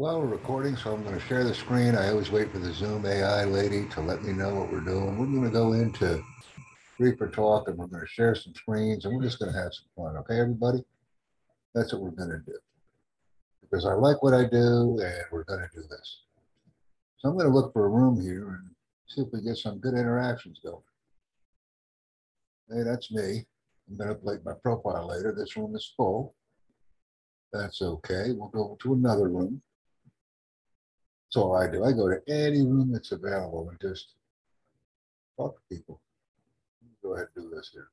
Well, we're recording, so I'm going to share the screen. I always wait for the Zoom AI lady to let me know what we're doing. We're going to go into Free for Talk and we're going to share some screens and we're just going to have some fun. Okay, everybody? That's what we're going to do. Because I like what I do and we're going to do this. So I'm going to look for a room here and see if we get some good interactions going. Hey, that's me. I'm going to update my profile later. This room is full. That's okay. We'll go to another room. That's all I do. I go to any room that's available and just talk to people. Go ahead and do this here.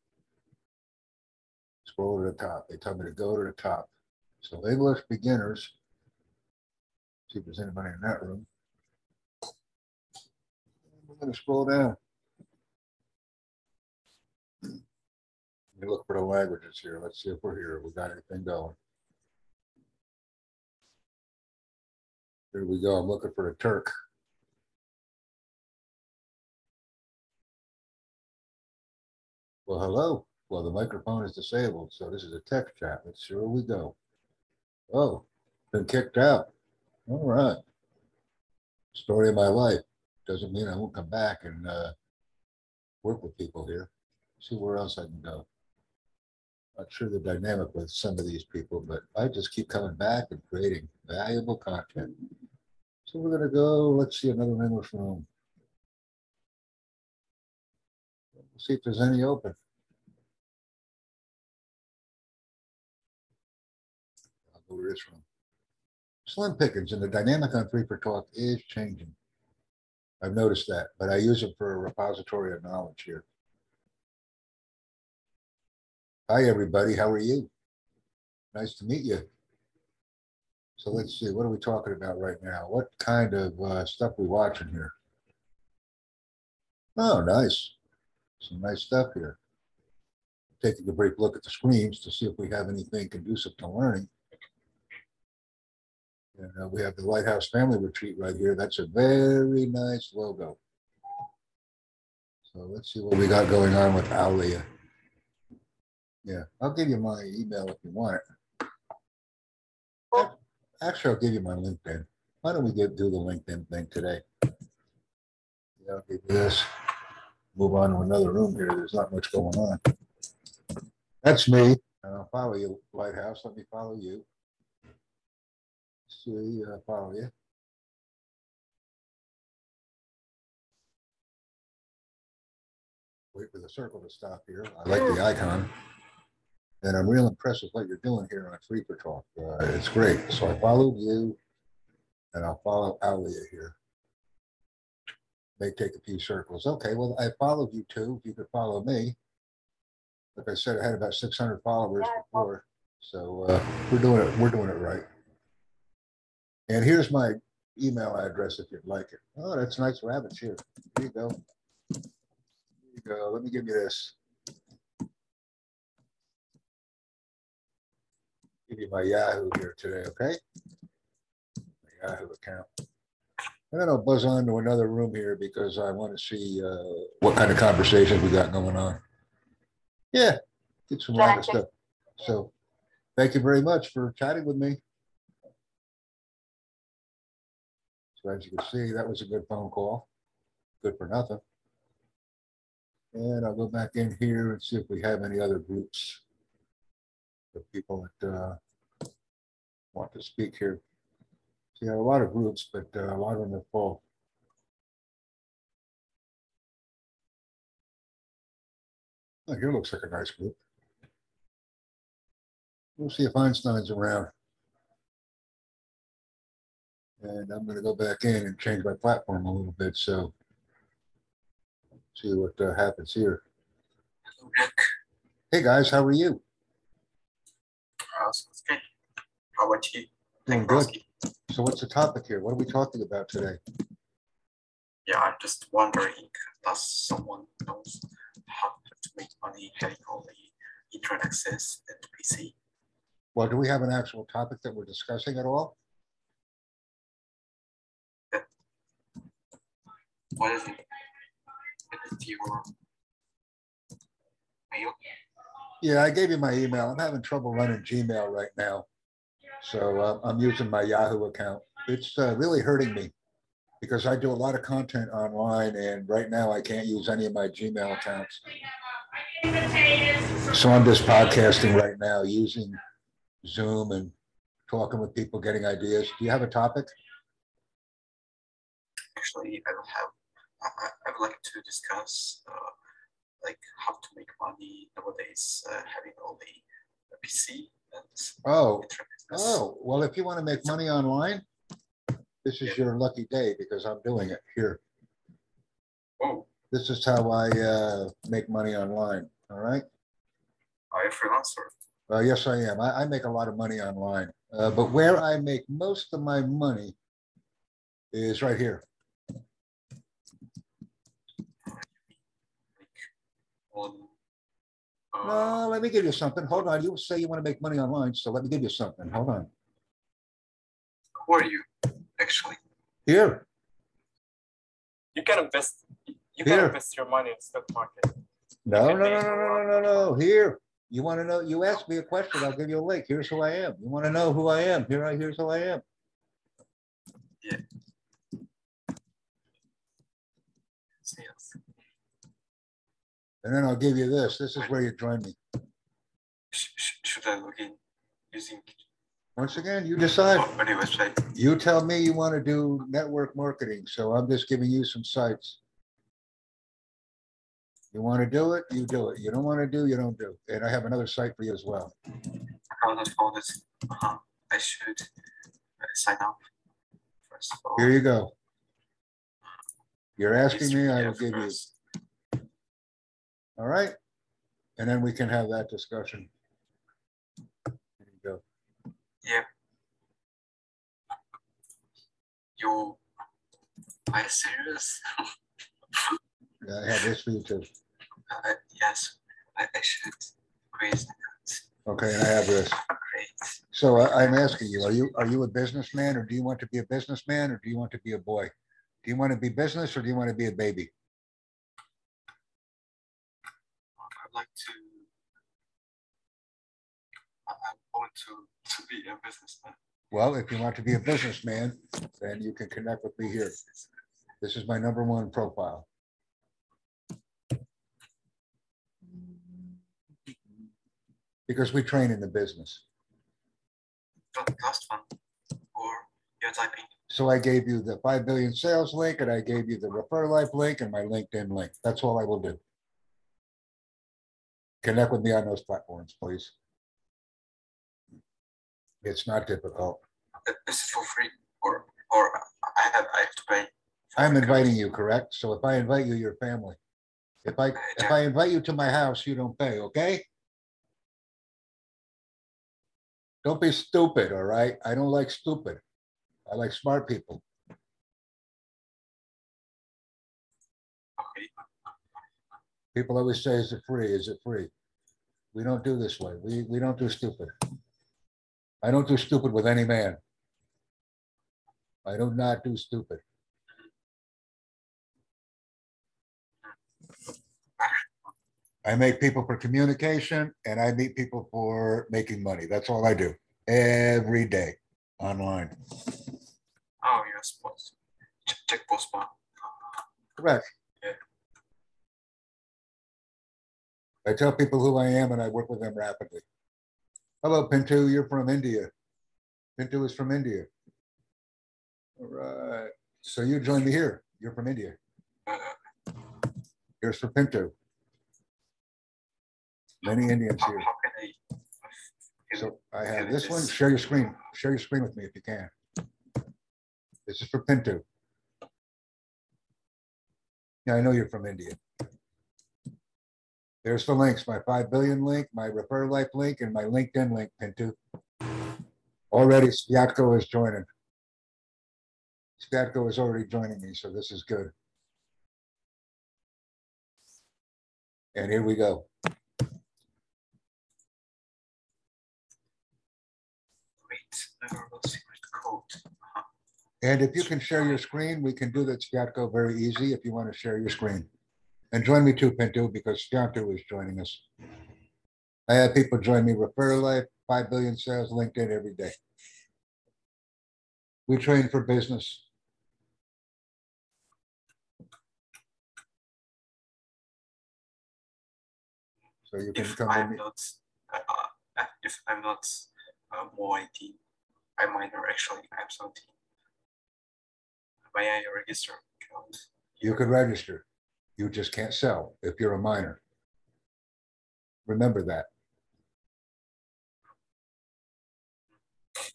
Scroll to the top. They tell me to go to the top. So English beginners. See if there's anybody in that room. I'm going to scroll down. We look for the languages here. Let's see if we're here. We got anything going. Here we go. I'm looking for a Turk. Well, hello. Well, the microphone is disabled, so this is a text chat. Let's see where we go. Oh, been kicked out. All right. Story of my life. Doesn't mean I won't come back and uh, work with people here. See where else I can go. Not sure the dynamic with some of these people, but I just keep coming back and creating valuable content. So we're gonna go, let's see another English room. We'll see if there's any open. I'll go to this room. Slim pickings and the dynamic on Free for Talk is changing. I've noticed that, but I use it for a repository of knowledge here. Hi, everybody. How are you? Nice to meet you. So let's see, what are we talking about right now? What kind of uh, stuff we watching here? Oh, nice. Some nice stuff here. Taking a brief look at the screens to see if we have anything conducive to learning. And uh, we have the Lighthouse Family Retreat right here. That's a very nice logo. So let's see what we got going on with Aulia. Yeah, I'll give you my email if you want it. Actually, I'll give you my LinkedIn. Why don't we get do the LinkedIn thing today? Yeah, I'll give you this. Move on to another room here. There's not much going on. That's me. And I'll follow you, Lighthouse. Let me follow you. See, uh, follow you. Wait for the circle to stop here. I like the icon. And I'm real impressed with what you're doing here on Free for Talk. Uh, it's great. So I followed you and I'll follow Alia here. May take a few circles. Okay, well, I followed you too. If you could follow me. Like I said, I had about 600 followers before. So uh, we're doing it. We're doing it right. And here's my email address if you'd like it. Oh, that's nice rabbits here. Here you go. Here you go. Let me give you this. Give you my Yahoo here today, okay? My Yahoo account. And then I'll buzz on to another room here because I want to see uh, what kind of conversations we got going on. Yeah, get some random stuff. So thank you very much for chatting with me. So as you can see, that was a good phone call. Good for nothing. And I'll go back in here and see if we have any other groups of people that uh, want to speak here. So have a lot of groups, but uh, a lot of them are full. Oh, here looks like a nice group. We'll see if Einstein's around. And I'm going to go back in and change my platform a little bit. So see what uh, happens here. Hey guys, how are you? Sounds good. You? Doing good. So what's the topic here? What are we talking about today? Yeah, I'm just wondering, does someone knows how to make money getting only internet access and PC? Well, do we have an actual topic that we're discussing at all? What is it? What is your mail? Yeah, I gave you my email. I'm having trouble running Gmail right now. So uh, I'm using my Yahoo account. it's uh, really hurting me because I do a lot of content online and right now I can't use any of my Gmail accounts. So I'm just podcasting right now using Zoom and talking with people, getting ideas. Do you have a topic? Actually, I don't have, I, I, would like to discuss, uh, like how to make money nowadays, uh, having only a PC and Oh, internet. Oh, well, if you want to make money online, this is your lucky day because I'm doing it here. Oh, This is how I uh, make money online. All right. are you a freelancer? Uh, yes, I am. I, I make a lot of money online, uh, but where I make most of my money is right here. On, uh, No, let me give you something. Hold on. You say you want to make money online, so let me give you something. Hold on. who are you, actually? Here, You can invest. You Here. can invest your money in stock market. no, no, no, no, no, no, no, no. Here. You want to know? You asked me a question. I'll give you a link. Here's who I am. You want to know who I am? Here, I here's who I am. Yeah. Sales. And then I'll give you this. This is where you join me. Sh- sh- should I log in using Once again, you decide. oh, any website? You tell me you want to do network marketing, so I'm just giving you some sites. You want to do it, you do it. You don't want to do, you don't do. And I have another site for you as well. How not found this? Uh-huh. I should uh, sign up first of all. Here you go. You're asking me, I will give you. All right? And then we can have that discussion. There you go. Yeah. You are you serious? Yeah, I have this for you too. Uh, yes, I, I should that. Okay, and I have this. Great. So I- I'm asking you, are you, are you a businessman or do you want to be a businessman or do you want to be a boy? Do you want to be business or do you want to be a baby? Like to. I, I want to, to be a businessman. Well, if you want to be a businessman, then you can connect with me here. This is my number one profile. Because we train in the business. The last one, or you're typing. So I gave you the five billion sales link and I gave you the refer life link and my LinkedIn link. That's all I will do. Connect with me on those platforms, please. It's not difficult. This is for free, or or I have I have to pay. I'm inviting you, correct? So if I invite you, you're family. If I, if I invite you to my house, you don't pay, okay? Don't be stupid, all right? I don't like stupid. I like smart people. People always say, is it free? Is it free? We don't do this way. We, we don't do stupid. I don't do stupid with any man. I do not do stupid. I make people for communication and I meet people for making money. That's all I do every day online. Oh, you're supposed. Check, check postman. Correct. I tell people who I am and I work with them rapidly. Hello, Pintu, you're from India. Pintu is from India. All right. So you join me here. You're from India. Here's for Pintu. Many Indians here. So I have this one. Share your screen. Share your screen with me if you can. This is for Pintu. Yeah, I know you're from India. There's the links, my five billion link, my refer life link, and my LinkedIn link, Pintu. Already Spiatko is joining. Spiatko is already joining me, so this is good. And here we go. Great. Memorable secret code. And if you can share your screen, we can do that, Spiatko, very easy if you want to share your screen. And join me too, Pintu, because Spiatko is joining us. I have people join me, Refer Life, five billion sales, LinkedIn every day. We train for business. So you can If come I'm not, uh, uh, if I'm not uh, more 18, I'm minor actually, I'm 17. May I register? You could register. You just can't sell if you're a minor. Remember that.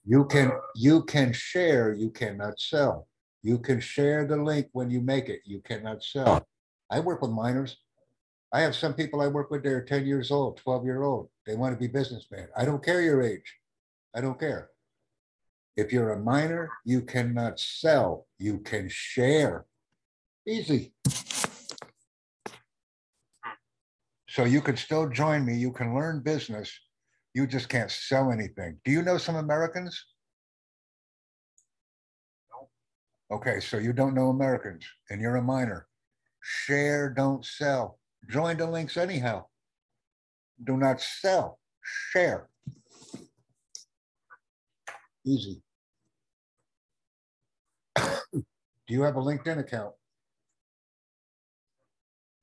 You can, you can share, you cannot sell. You can share the link when you make it. You cannot sell. I work with minors. I have some people I work with, they're ten years old, twelve year old. They want to be businessmen. I don't care your age. I don't care. If you're a minor, you cannot sell. You can share. Easy. So you can still join me. You can learn business. You just can't sell anything. Do you know some Americans? Okay, so you don't know Americans and you're a minor. Share, don't sell. Join the links anyhow. Do not sell, share. Easy. Do you have a LinkedIn account?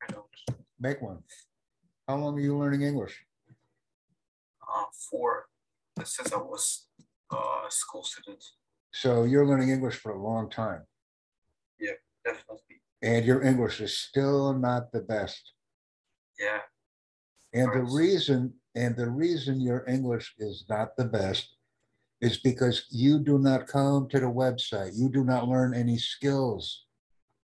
I don't. Make one. How long are you learning English? Uh, for since I was uh, a school student, So you're learning English for a long time Yeah, definitely. and your English is still not the best. Yeah, And the reason, and the reason your English is not the best is because you do not come to the website. You do not learn any skills.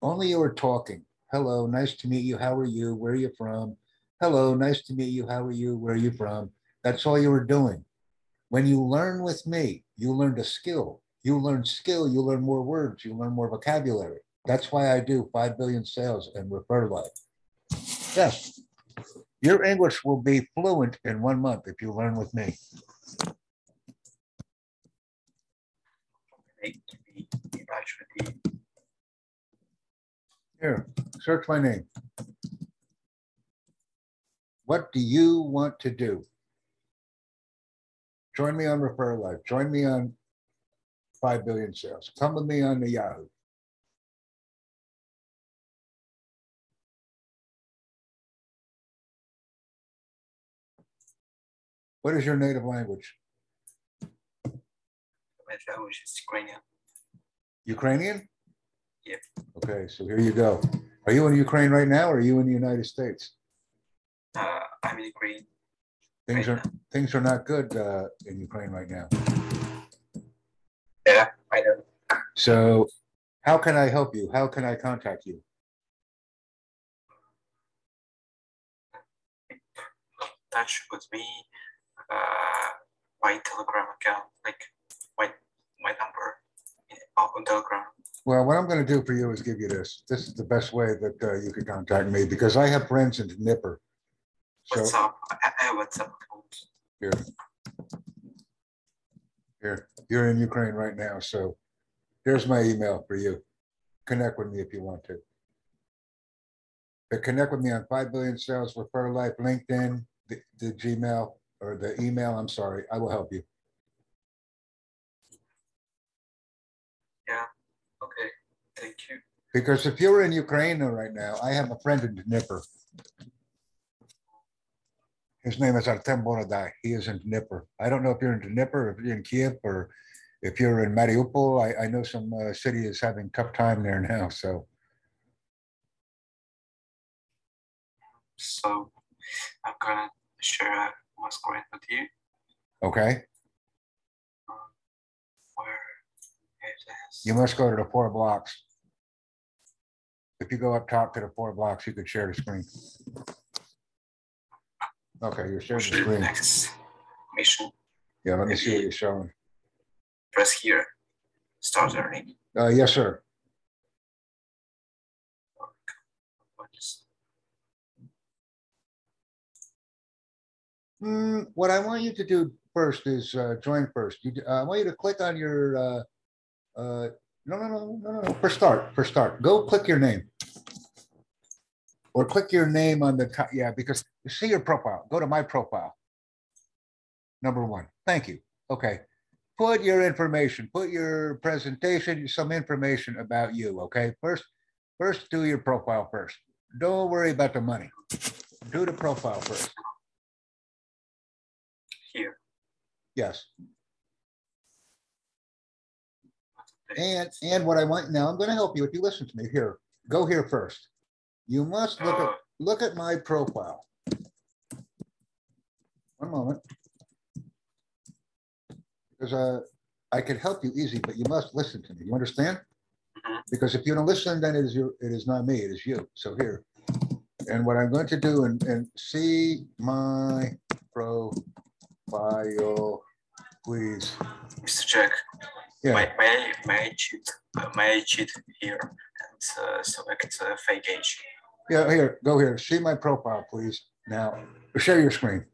Only you are talking. Hello, nice to meet you. How are you? Where are you from? Hello, nice to meet you. How are you? Where are you from? That's all you were doing. When you learn with me, you learned a skill. You learn skill, you learn more words, you learn more vocabulary. That's why I do 5 billion sales and refer life. Yes. Your English will be fluent in one month if you learn with me. Here, search my name. What do you want to do? Join me on Refer Life. Join me on 5 billion sales. Come with me on the Yahoo. What is your native language? My language is Ukrainian. Ukrainian? Yep. Okay, so here you go. Are you in Ukraine right now or are you in the United States? Uh, I'm in Ukraine. Things right are, things are not good uh, in Ukraine right now. Yeah, I know. So how can I help you? How can I contact you? Touch with me. Uh, my Telegram account, like my my number in, on Telegram. Well, what I'm going to do for you is give you this. This is the best way that uh, you can contact me because I have friends in Dnipro. So WhatsApp. I, I have WhatsApp here, here, you're in Ukraine right now. So here's my email for you. Connect with me if you want to. But connect with me on 5 billion sales, refer life, LinkedIn, the, the Gmail or the email. I'm sorry. I will help you. Yeah. Okay, thank you. Because if you're in Ukraine right now, I have a friend in Dnipro. His name is Artem Borodai. He is in Dnipro. I don't know if you're in Dnipro, if you're in Kiev, or if you're in Mariupol. I, I know some uh, city is having tough time there now, so. So I'm gonna share my screen with you. Okay, Where it is. you must go to the four blocks. If you go up top to the four blocks, you could share the screen. Okay, you're sharing the screen. Next mission. Yeah, let me see what you're showing. Press here. Start earning. Uh, yes, sir. Hmm, what I want you to do first is uh, join first. You, uh, I want you to click on your, uh, uh, no, no, no, no, no, no, for start, for start, go click your name. Or click your name on the top, yeah, because you see your profile, go to my profile. Number one, thank you. Okay, put your information, put your presentation, some information about you, okay? First, first do your profile first. Don't worry about the money. Do the profile first. Here. Yes. And, and what I want, now I'm gonna help you if you listen to me here. Go here first. You must look at, Uh, look at my profile. One moment. Because uh, I can help you easy, but you must listen to me. You understand? Because if you don't listen, then it is you, it is not me, it is you. So here. And what I'm going to do and, and see my profile, please. Mr. Jack, Yeah, may, may, I- may I cheat, uh, may I cheat here and uh, select uh, fake age? Yeah, here, go here. See my profile, please. Now, share your screen.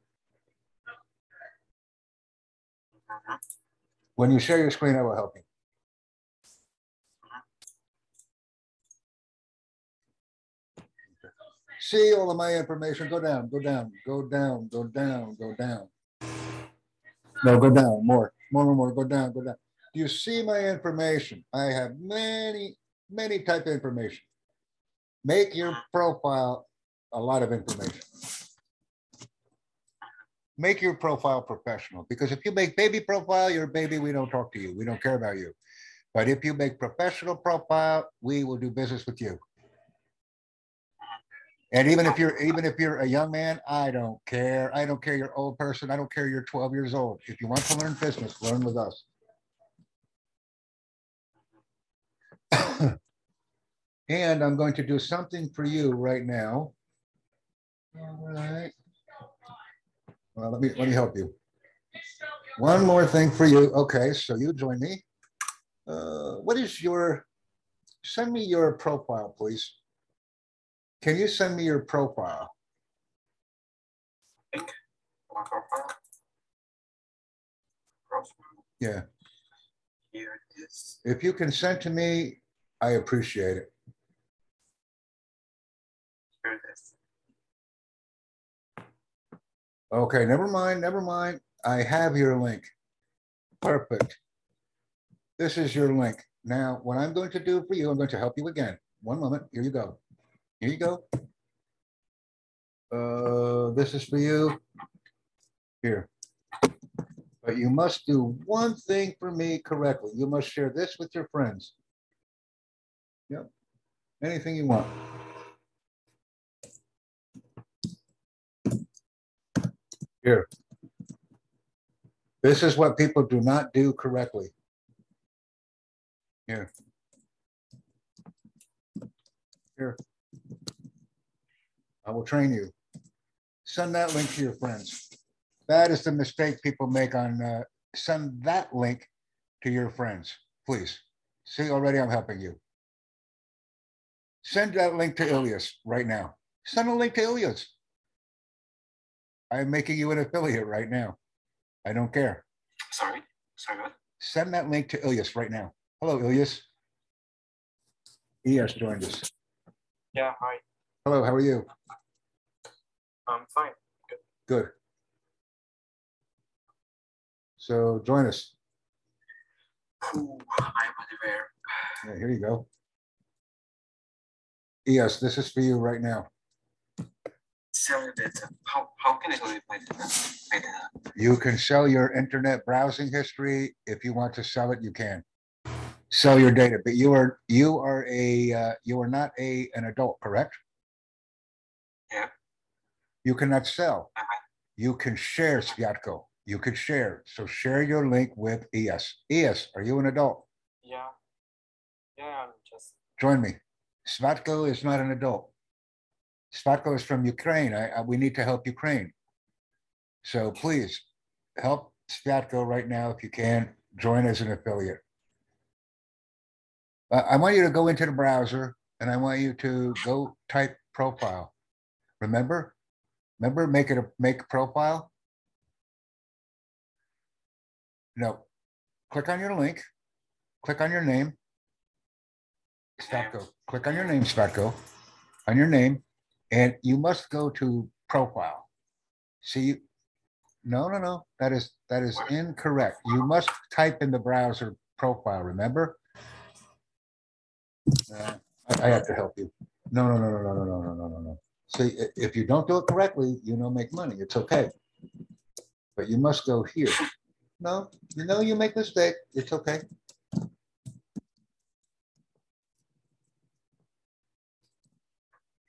When you share your screen, I will help you. See all of my information, go down, go down, go down, go down, go down. No, go down, more, more, more, more, go down, go down. Do you see my information? I have many, many type of information. Make your uh, profile a lot of information. Make your profile professional, because if you make baby profile, you're a baby, we don't talk to you, we don't care about you. But if you make professional profile, we will do business with you. And even if you're, even if you're a young man, I don't care. I don't care you're old person. I don't care you're twelve years old. If you want to learn business, learn with us. Uh, And I'm going to do something for you right now. All right. Well, let me, let me help you. One more thing for you. Okay, so you join me. Uh, what is your, send me your profile, please. Can you send me your profile? My profile. Profile, Yeah, here it is. if you can send to me, I appreciate it. Here it is. Okay, never mind, never mind. I have your link. Perfect. This is your link. Now, what I'm going to do for you, I'm going to help you again. One moment, here you go. Here you go. Uh, this is for you. Here. But you must do one thing for me correctly. You must share this with your friends. Yep. Anything you want. Here. This is what people do not do correctly. Here. Here. I will train you. Send that link to your friends. That is the mistake people make on, uh, send that link to your friends, please. See, already I'm helping you. Send that link to Ilias right now. Send a link to Ilias. I'm making you an affiliate right now. I don't care. Sorry, sorry, what? Send that link to Ilias right now. Hello, Ilias. ES joined us. Yeah, hi. Hello, how are you? I'm fine. Good. Good. So join us. Who I was aware. Yeah, here you go. ES, this is for you right now. Selling data. How, how can I go with my data? My data? You can sell your internet browsing history. If you want to sell it, you can. Sell your data, but you are, you are a, uh, you are not a, an adult, correct? Yeah. You cannot sell. Uh-huh. You can share Sviatko. You could share. So share your link with ES. ES, are you an adult? Yeah. Yeah, I'm just Join me. Svatko is not an adult. Svatko is from Ukraine. I, I- we need to help Ukraine. So please help Svatko right now if you can. Join as an affiliate. Uh, I want you to go into the browser and I want you to go type profile. Remember? Remember, make it a make profile? No. Click on your link. Click on your name. Svatko, click on your name, Svatko, on your name, and you must go to profile. See, No, no, no, that is, that is incorrect. You must type in the browser profile, remember? Uh, I, I have to help you. No, no, no, no, no, no, no, no, no, no, no. See, if you don't do it correctly, you don't make money. It's okay. But you must go here. No, you know you make mistake. It's okay.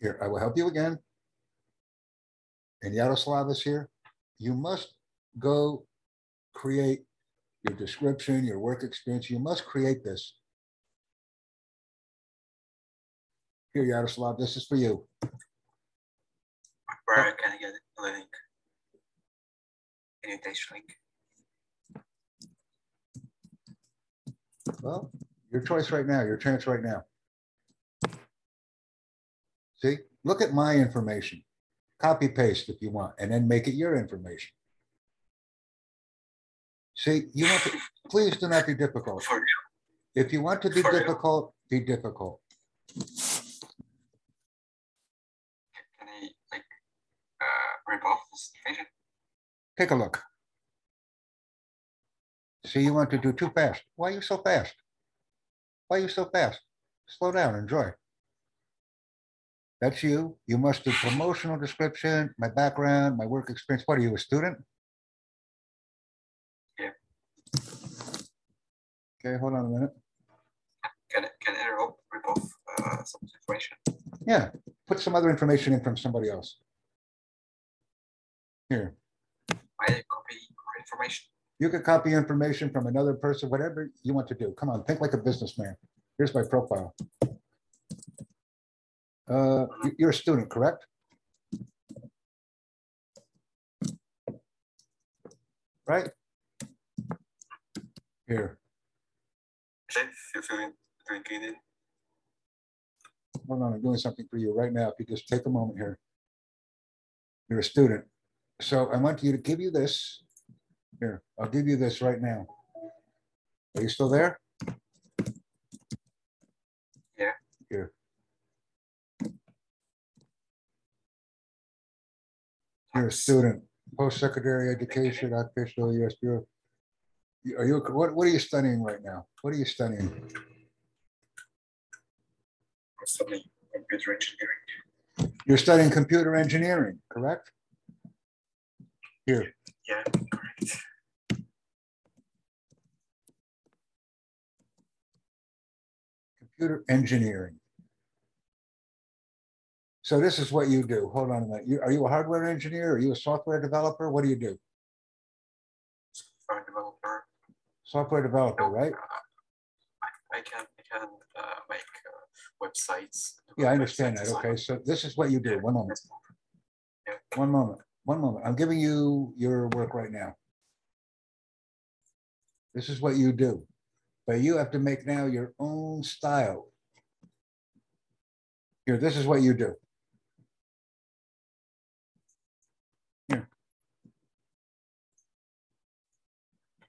Here, I will help you again. And Yaroslav is here. You must go create your description, your work experience. You must create this. Here, Yaroslav, this is for you. Where can I get the link? Invitation link. Well, your choice right now, your chance right now. See, look at my information. Copy paste if you want, and then make it your information. See, you want to, please do not be difficult. If you want to be difficult, be difficult. can I like uh rip off this invitation? Take a look. See, you want to do too fast. Why are you so fast? Why are you so fast? Slow down, enjoy. That's you. You must do promotional description, my background, my work experience. What are you, a student? Yeah. Okay, hold on a minute. Can I can I rip rip off uh some information? Yeah, put some other information in from somebody else. Here, I copy information. you could copy information from another person, whatever you want to do. Come on, think like a businessman. Here's my profile. Uh, you- you're a student, correct? Right? Here, Is it feel feeling doing hold on, I'm doing something for you right now. If you just take a moment here. You're a student. So I want you to give you this. Here, I'll give you this right now. Are you still there? Yeah. Here. You're a student, post-secondary education, occupational US Bureau. Are you, what, what are you studying right now? What are you studying? I'm studying computer engineering. You're studying computer engineering, correct? Here, Yeah, correct. computer engineering. So this is what you do. Hold on a minute. You, are you a hardware engineer? Are you a software developer? What do you do? Software developer. Software developer, right? Uh, I, I can I can uh, make uh, websites. Yeah, I understand that. design. Okay, so this is what you do. One moment, Yeah. one moment, one moment. I'm giving you your work right now. This is what you do, but you have to make now your own style. Here, this is what you do. Here.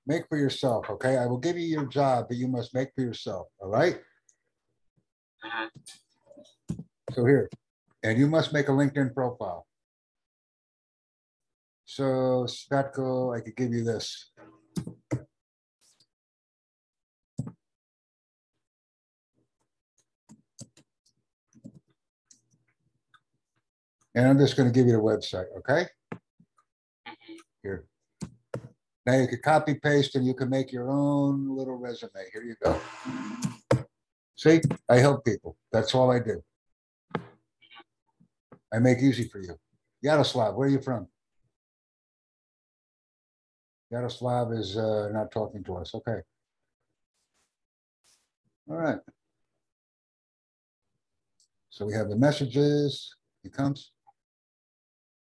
Make for yourself, okay? I will give you your job, but you must make for yourself, all right? So here, and you must make a LinkedIn profile. So Svetko, I could give you this. And I'm just gonna give you the website, okay? Now you can copy paste and you can make your own little resume. Here you go. See, I help people. That's all I do. I make easy for you. Yaroslav, where are you from? Yaroslav is uh, not talking to us. Okay. All right. So we have the messages. He comes.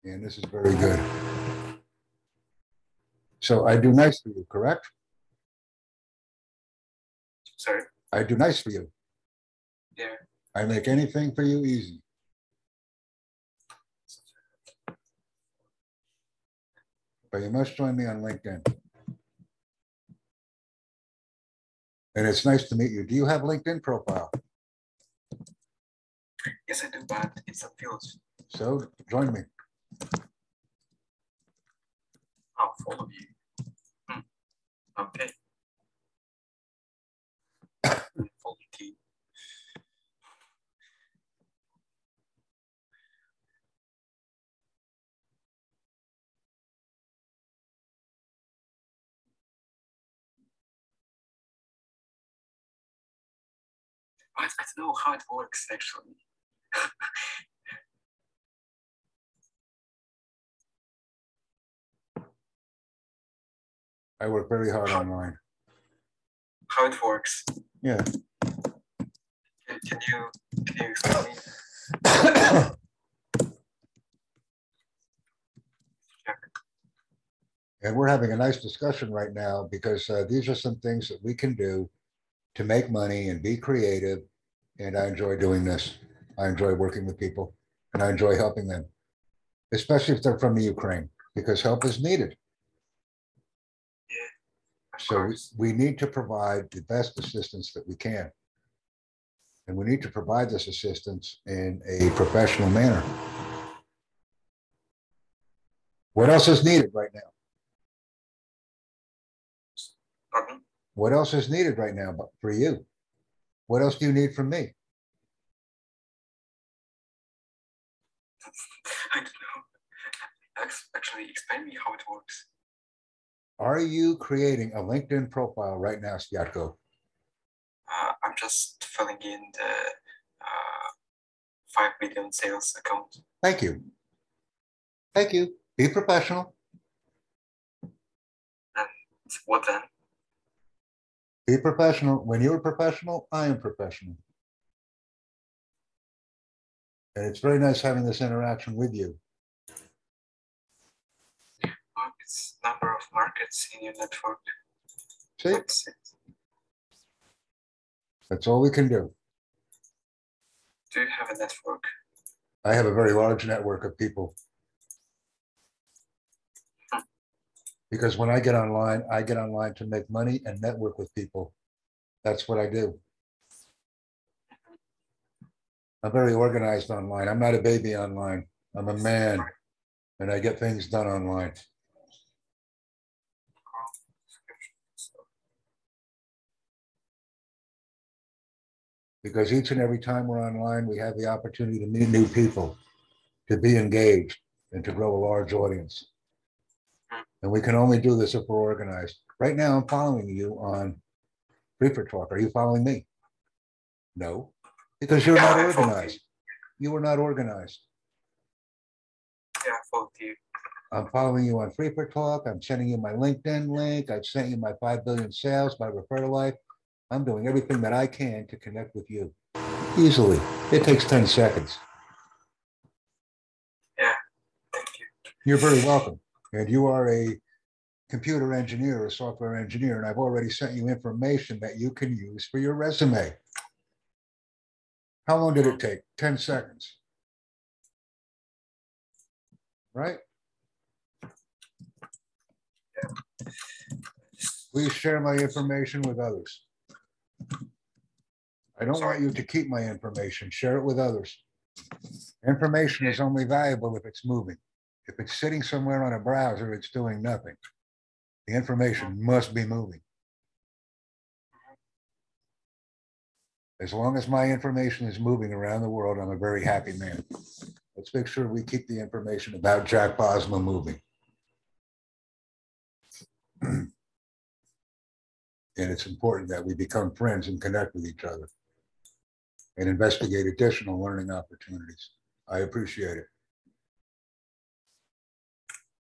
And this is very good. So I do nice for you, correct? Sorry. I do nice for you. Yeah. I make anything for you easy. But you must join me on LinkedIn. And it's nice to meet you. Do you have LinkedIn profile? Yes, I do, but it's a field. So join me. I'll follow you. Okay. Team. I, I don't know how it works actually. I work very hard online. How it works. Yeah. Can, can you can you explain? And we're having a nice discussion right now because uh, these are some things that we can do to make money and be creative. And I enjoy doing this. I enjoy working with people and I enjoy helping them, especially if they're from the Ukraine, because help is needed. So we, we need to provide the best assistance that we can. And we need to provide this assistance in a professional manner. What else is needed right now? Pardon? What else is needed right now for you? What else do you need from me? I don't know. Actually, explain me how it works. Are you creating a LinkedIn profile right now, Sviatko? Uh, I'm just filling in the uh, five million sales account. Thank you. Thank you. Be professional. And What then? Be professional. When you're professional, I am professional. And it's very nice having this interaction with you. Markets, number of markets in your network. See, That's that's all we can do. Do you have a network? I have a very large network of people. Hmm. Because when I get online, I get online to make money and network with people. That's what I do. I'm very organized online. I'm not a baby online. I'm a man and I get things done online. Because each and every time we're online, we have the opportunity to meet new people, to be engaged and to grow a large audience. And we can only do this if we're organized. Right now, I'm following you on Free for Talk. Are you following me? No, because you're not Yeah, you. organized. You are not organized. Yeah, I follow you. I'm following you on Free for Talk. I'm sending you my LinkedIn link. I've sent you my five billion sales by Refer to Life. I'm doing everything that I can to connect with you easily. It takes 10 seconds. Yeah, thank you. You're very welcome. And you are a computer engineer, a software engineer, and I've already sent you information that you can use for your resume. How long did it take? 10 seconds. Right? Please share my information with others. I don't want you to keep my information. Share it with others. Information is only valuable if it's moving. If it's sitting somewhere on a browser, it's doing nothing. The information must be moving. As long as my information is moving around the world, I'm a very happy man. Let's make sure we keep the information about Jack Bosma moving. And it's important that we become friends and connect with each other and investigate additional learning opportunities. I appreciate it.